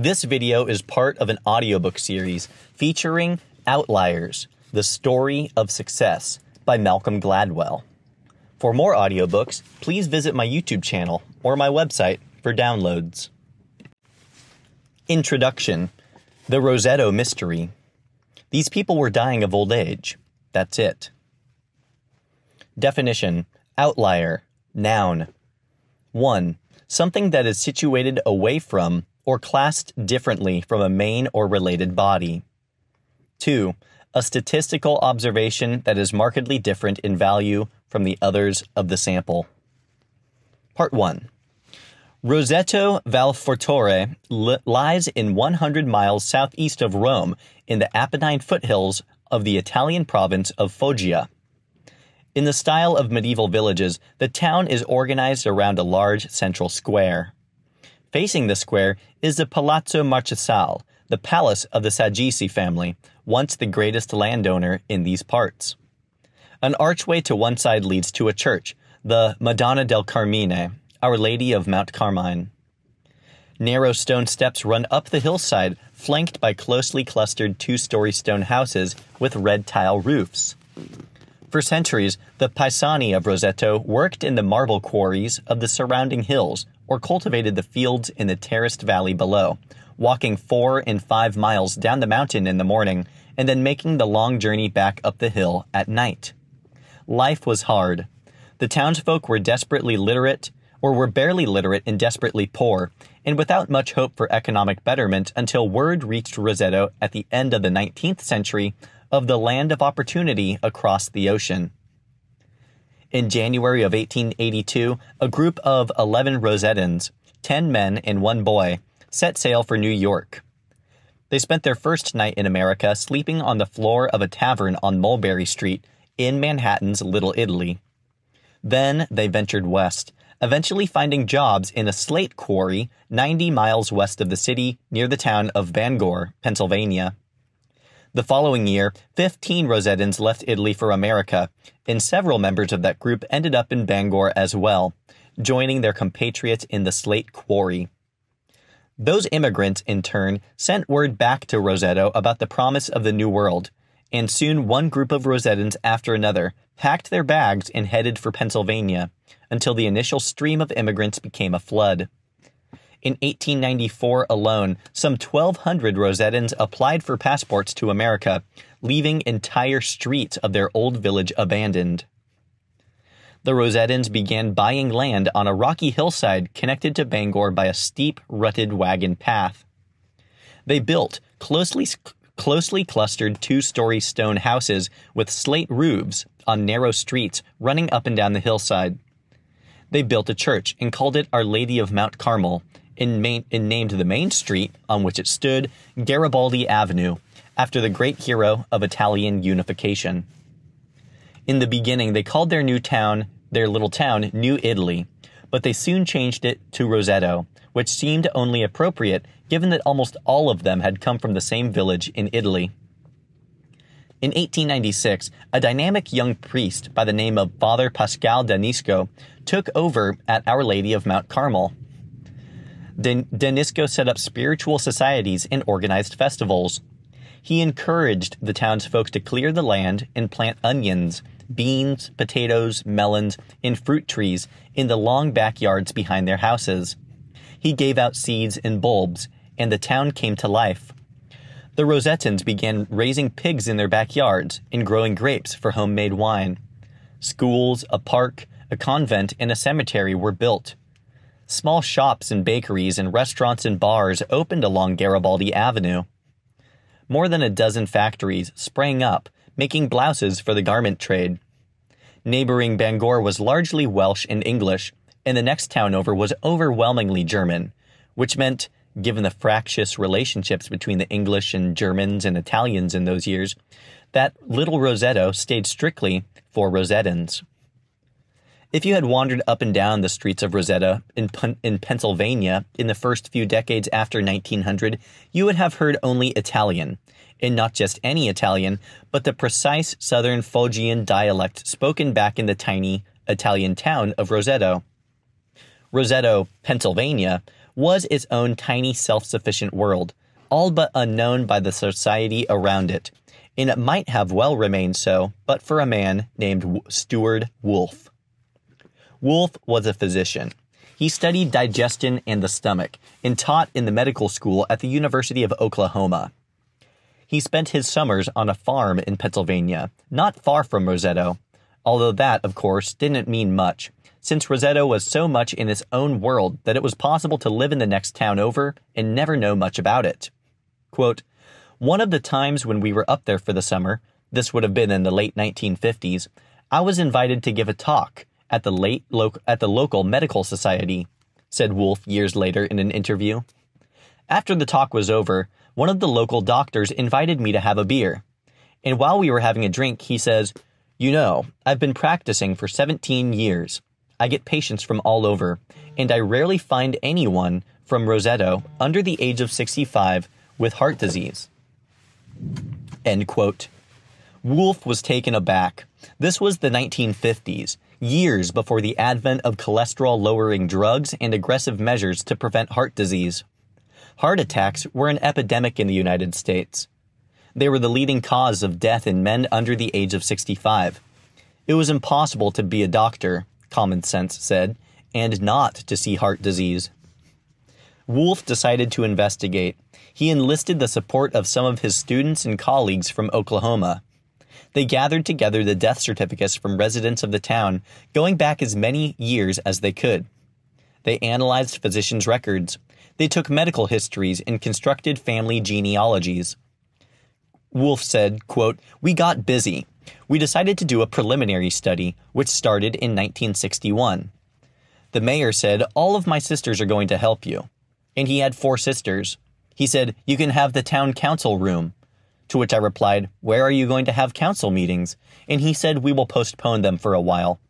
This video is part of an audiobook series featuring Outliers, the Story of Success by Malcolm Gladwell. For more audiobooks, please visit my YouTube channel or my website for downloads. Introduction The Roseto Mystery. These people were dying of old age. That's it. Definition Outlier, noun. 1. Something that is situated away from or classed differently from a main or related body. 2. A statistical observation that is markedly different in value from the others of the sample. Part 1. Roseto Valfortore li- lies in 100 miles southeast of Rome in the Apennine foothills of the Italian province of Foggia. In the style of medieval villages, the town is organized around a large central square. Facing the square is the Palazzo Marchesale, the palace of the Saggi family, once the greatest landowner in these parts. An archway to one side leads to a church, the Madonna del Carmine, Our Lady of Mount Carmine. Narrow stone steps run up the hillside, flanked by closely clustered two story stone houses with red tile roofs. For centuries, the Paesani of Roseto worked in the marble quarries of the surrounding hills or cultivated the fields in the terraced valley below, walking four and five miles down the mountain in the morning and then making the long journey back up the hill at night. Life was hard. The townsfolk were desperately literate, or were barely literate and desperately poor, and without much hope for economic betterment until word reached Roseto at the end of the 19th century of the land of opportunity across the ocean. In January of 1882, a group of 11 Rosetans, 10 men and one boy, set sail for New York. They spent their first night in America sleeping on the floor of a tavern on Mulberry Street in Manhattan's Little Italy. Then they ventured west, eventually finding jobs in a slate quarry 90 miles west of the city near the town of Bangor, Pennsylvania. The following year, 15 Rosetans left Italy for America, and several members of that group ended up in Bangor as well, joining their compatriots in the slate quarry. Those immigrants, in turn, sent word back to Roseto about the promise of the New World, and soon one group of Rosetans after another packed their bags and headed for Pennsylvania until the initial stream of immigrants became a flood. In 1894 alone, some 1,200 Rosetans applied for passports to America, leaving entire streets of their old village abandoned. The Rosetans began buying land on a rocky hillside connected to Bangor by a steep, rutted wagon path. They built closely, closely clustered two story stone houses with slate roofs on narrow streets running up and down the hillside. They built a church and called it Our Lady of Mount Carmel and, main, and named the main street on which it stood Garibaldi Avenue, after the great hero of Italian unification. In the beginning, they called their new town, their little town, New Italy, but they soon changed it to Roseto, which seemed only appropriate given that almost all of them had come from the same village in Italy. In 1896, a dynamic young priest by the name of Father Pascal de Nisco took over at Our Lady of Mount Carmel. Danisco set up spiritual societies and organized festivals. He encouraged the townsfolk to clear the land and plant onions, beans, potatoes, melons, and fruit trees in the long backyards behind their houses. He gave out seeds and bulbs, and the town came to life. The Rosetans began raising pigs in their backyards and growing grapes for homemade wine. Schools, a park, a convent, and a cemetery were built. Small shops and bakeries and restaurants and bars opened along Garibaldi Avenue. More than a dozen factories sprang up, making blouses for the garment trade. Neighboring Bangor was largely Welsh and English, and the next town over was overwhelmingly German, which meant, given the fractious relationships between the English and Germans and Italians in those years, that little Roseto stayed strictly for Rosetans. If you had wandered up and down the streets of Rosetta in, in Pennsylvania in the first few decades after 1900, you would have heard only Italian, and not just any Italian, but the precise southern Foggian dialect spoken back in the tiny Italian town of Roseto. Roseto, Pennsylvania, was its own tiny self sufficient world, all but unknown by the society around it, and it might have well remained so but for a man named Stewart Wolf. Wolf was a physician. He studied digestion and the stomach and taught in the medical school at the University of Oklahoma. He spent his summers on a farm in Pennsylvania, not far from Roseto, although that, of course, didn't mean much, since Roseto was so much in its own world that it was possible to live in the next town over and never know much about it. Quote, One of the times when we were up there for the summer, this would have been in the late 1950s, I was invited to give a talk at the late lo- at the local medical society, said Wolf years later in an interview. After the talk was over, one of the local doctors invited me to have a beer. And while we were having a drink, he says, You know, I've been practicing for 17 years. I get patients from all over, and I rarely find anyone from Roseto under the age of 65 with heart disease. End quote. Wolf was taken aback. This was the 1950s, years before the advent of cholesterol lowering drugs and aggressive measures to prevent heart disease. Heart attacks were an epidemic in the United States. They were the leading cause of death in men under the age of 65. It was impossible to be a doctor, common sense said, and not to see heart disease. Wolf decided to investigate. He enlisted the support of some of his students and colleagues from Oklahoma. They gathered together the death certificates from residents of the town, going back as many years as they could. They analyzed physicians' records. They took medical histories and constructed family genealogies. Wolf said, quote, We got busy. We decided to do a preliminary study, which started in 1961. The mayor said, All of my sisters are going to help you. And he had four sisters. He said, You can have the town council room. To which I replied, Where are you going to have council meetings? And he said, We will postpone them for a while.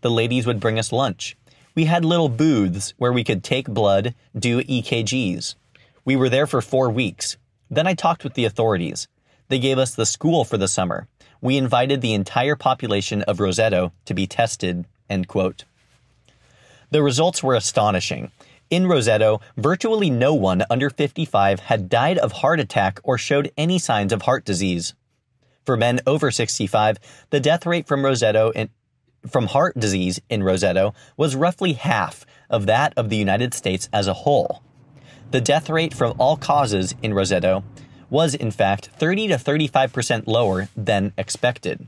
The ladies would bring us lunch. We had little booths where we could take blood, do EKGs. We were there for four weeks. Then I talked with the authorities. They gave us the school for the summer. We invited the entire population of Roseto to be tested. End quote. The results were astonishing. In Roseto, virtually no one under 55 had died of heart attack or showed any signs of heart disease. For men over 65, the death rate from Roseto in, from heart disease in Roseto was roughly half of that of the United States as a whole. The death rate from all causes in Roseto was, in fact, 30 to 35% lower than expected.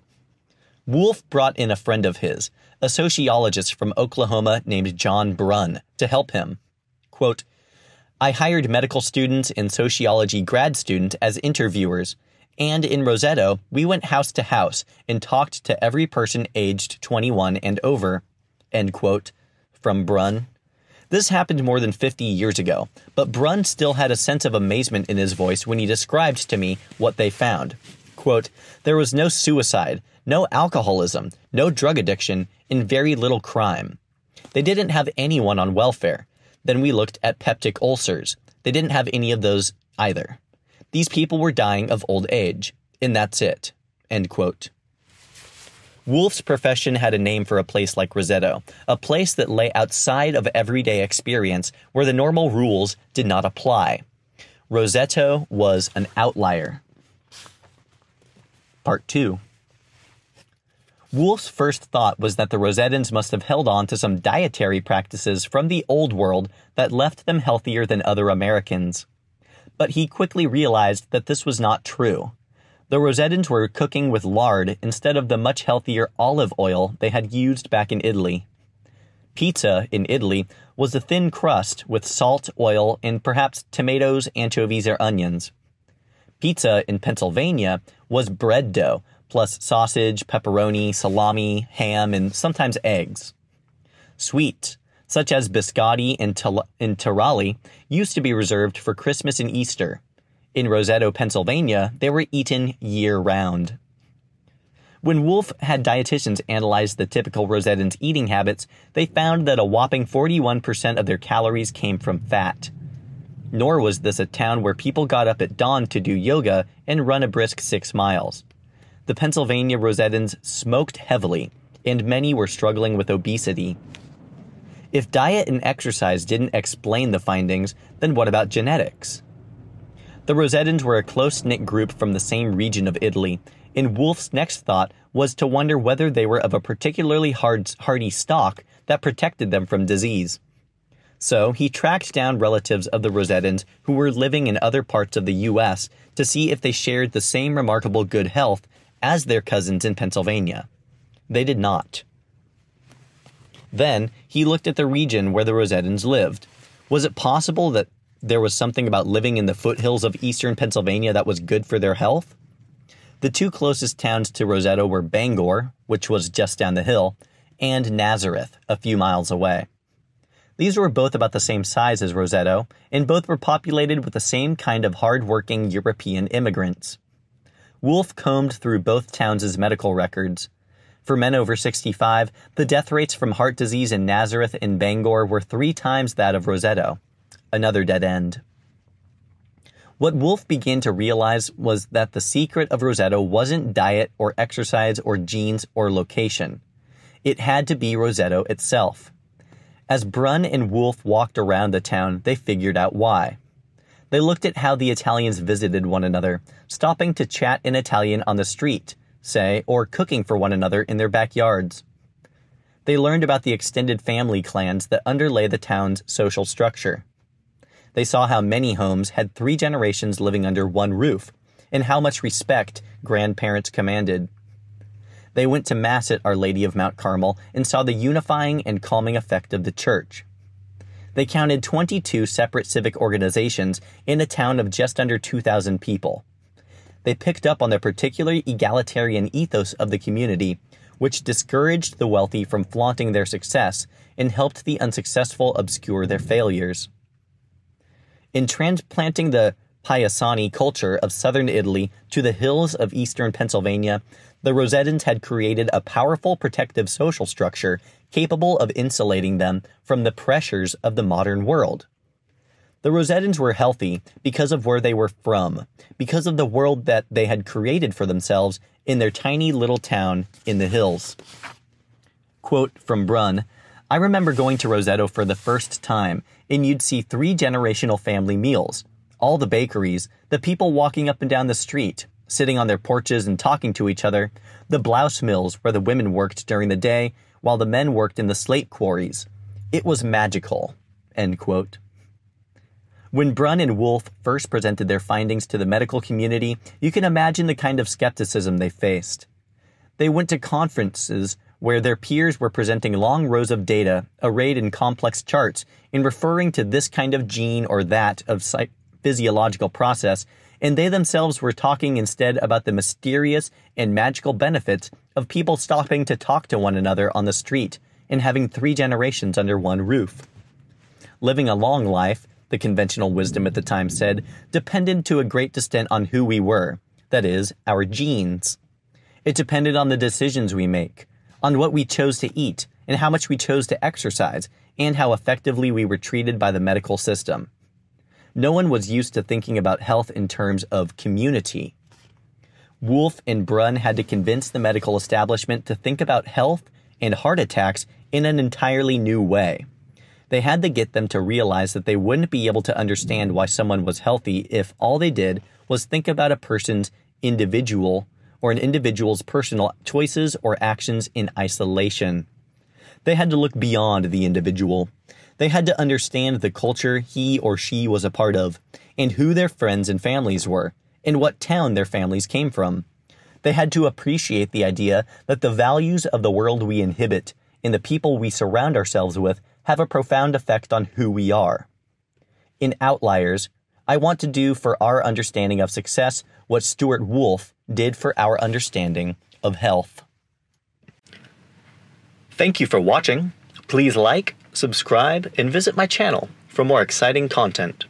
Wolf brought in a friend of his, a sociologist from Oklahoma named John Bruhn, to help him. Quote, I hired medical students and sociology grad students as interviewers, and in Roseto, we went house to house and talked to every person aged 21 and over. End quote. From Bruhn. This happened more than 50 years ago, but Bruhn still had a sense of amazement in his voice when he described to me what they found. Quote, There was no suicide, no alcoholism, no drug addiction, and very little crime. They didn't have anyone on welfare. Then we looked at peptic ulcers. They didn't have any of those either. These people were dying of old age, and that's it. End quote. Wolf's profession had a name for a place like Roseto, a place that lay outside of everyday experience where the normal rules did not apply. Roseto was an outlier. Part 2 Wolf's first thought was that the Rosetans must have held on to some dietary practices from the old world that left them healthier than other Americans. But he quickly realized that this was not true. The Rosetans were cooking with lard instead of the much healthier olive oil they had used back in Italy. Pizza in Italy was a thin crust with salt, oil, and perhaps tomatoes, anchovies, or onions. Pizza in Pennsylvania was bread dough plus sausage, pepperoni, salami, ham, and sometimes eggs. Sweet, such as biscotti and, taralli, used to be reserved for Christmas and Easter. In Roseto, Pennsylvania, they were eaten year round. When Wolf had dietitians analyze the typical Rosetans' eating habits, they found that a whopping 41% of their calories came from fat. Nor was this a town where people got up at dawn to do yoga and run a brisk six miles the Pennsylvania Rosetans smoked heavily, and many were struggling with obesity. If diet and exercise didn't explain the findings, then what about genetics? The Rosetans were a close knit group from the same region of Italy, and Wolf's next thought was to wonder whether they were of a particularly hard, hardy stock that protected them from disease. So he tracked down relatives of the Rosetans who were living in other parts of the U.S. to see if they shared the same remarkable good health as their cousins in Pennsylvania. They did not. Then he looked at the region where the Rosetans lived. Was it possible that there was something about living in the foothills of eastern Pennsylvania that was good for their health? The two closest towns to Roseto were Bangor, which was just down the hill, and Nazareth, a few miles away. These were both about the same size as Roseto, and both were populated with the same kind of hard-working European immigrants. Wolf combed through both towns' medical records. For men over 65, the death rates from heart disease in Nazareth and Bangor were three times that of Roseto. Another dead end. What Wolf began to realize was that the secret of Roseto wasn't diet or exercise or genes or location. It had to be Roseto itself. As Bruhn and Wolf walked around the town, they figured out why. They looked at how the Italians visited one another, stopping to chat in Italian on the street, say, or cooking for one another in their backyards. They learned about the extended family clans that underlay the town's social structure. They saw how many homes had three generations living under one roof, and how much respect grandparents commanded. They went to Mass at Our Lady of Mount Carmel and saw the unifying and calming effect of the church. They counted 22 separate civic organizations in a town of just under 2,000 people. They picked up on the particular egalitarian ethos of the community, which discouraged the wealthy from flaunting their success and helped the unsuccessful obscure their failures. In transplanting the paesani culture of southern Italy to the hills of eastern Pennsylvania, the Rosetans had created a powerful protective social structure capable of insulating them from the pressures of the modern world. The Rosetans were healthy because of where they were from, because of the world that they had created for themselves in their tiny little town in the hills. Quote from Bruhn I remember going to Roseto for the first time, and you'd see three generational family meals, all the bakeries, the people walking up and down the street, sitting on their porches and talking to each other, the blouse mills where the women worked during the day while the men worked in the slate quarries. It was magical. When Bruhn and Wolf first presented their findings to the medical community, you can imagine the kind of skepticism they faced. They went to conferences where their peers were presenting long rows of data arrayed in complex charts in referring to this kind of gene or that of physiological process and they themselves were talking instead about the mysterious and magical benefits of people stopping to talk to one another on the street and having three generations under one roof. Living a long life, the conventional wisdom at the time said, depended to a great extent on who we were, that is, our genes. It depended on the decisions we make, on what we chose to eat, and how much we chose to exercise, and how effectively we were treated by the medical system no one was used to thinking about health in terms of community. Wolf and Bruhn had to convince the medical establishment to think about health and heart attacks in an entirely new way. They had to get them to realize that they wouldn't be able to understand why someone was healthy if all they did was think about a person's individual or an individual's personal choices or actions in isolation. They had to look beyond the individual. They had to understand the culture he or she was a part of, and who their friends and families were, and what town their families came from. They had to appreciate the idea that the values of the world we inhabit and the people we surround ourselves with have a profound effect on who we are. In Outliers, I want to do for our understanding of success what Stewart Wolf did for our understanding of health. Thank you for watching. Please like, subscribe, and visit my channel for more exciting content.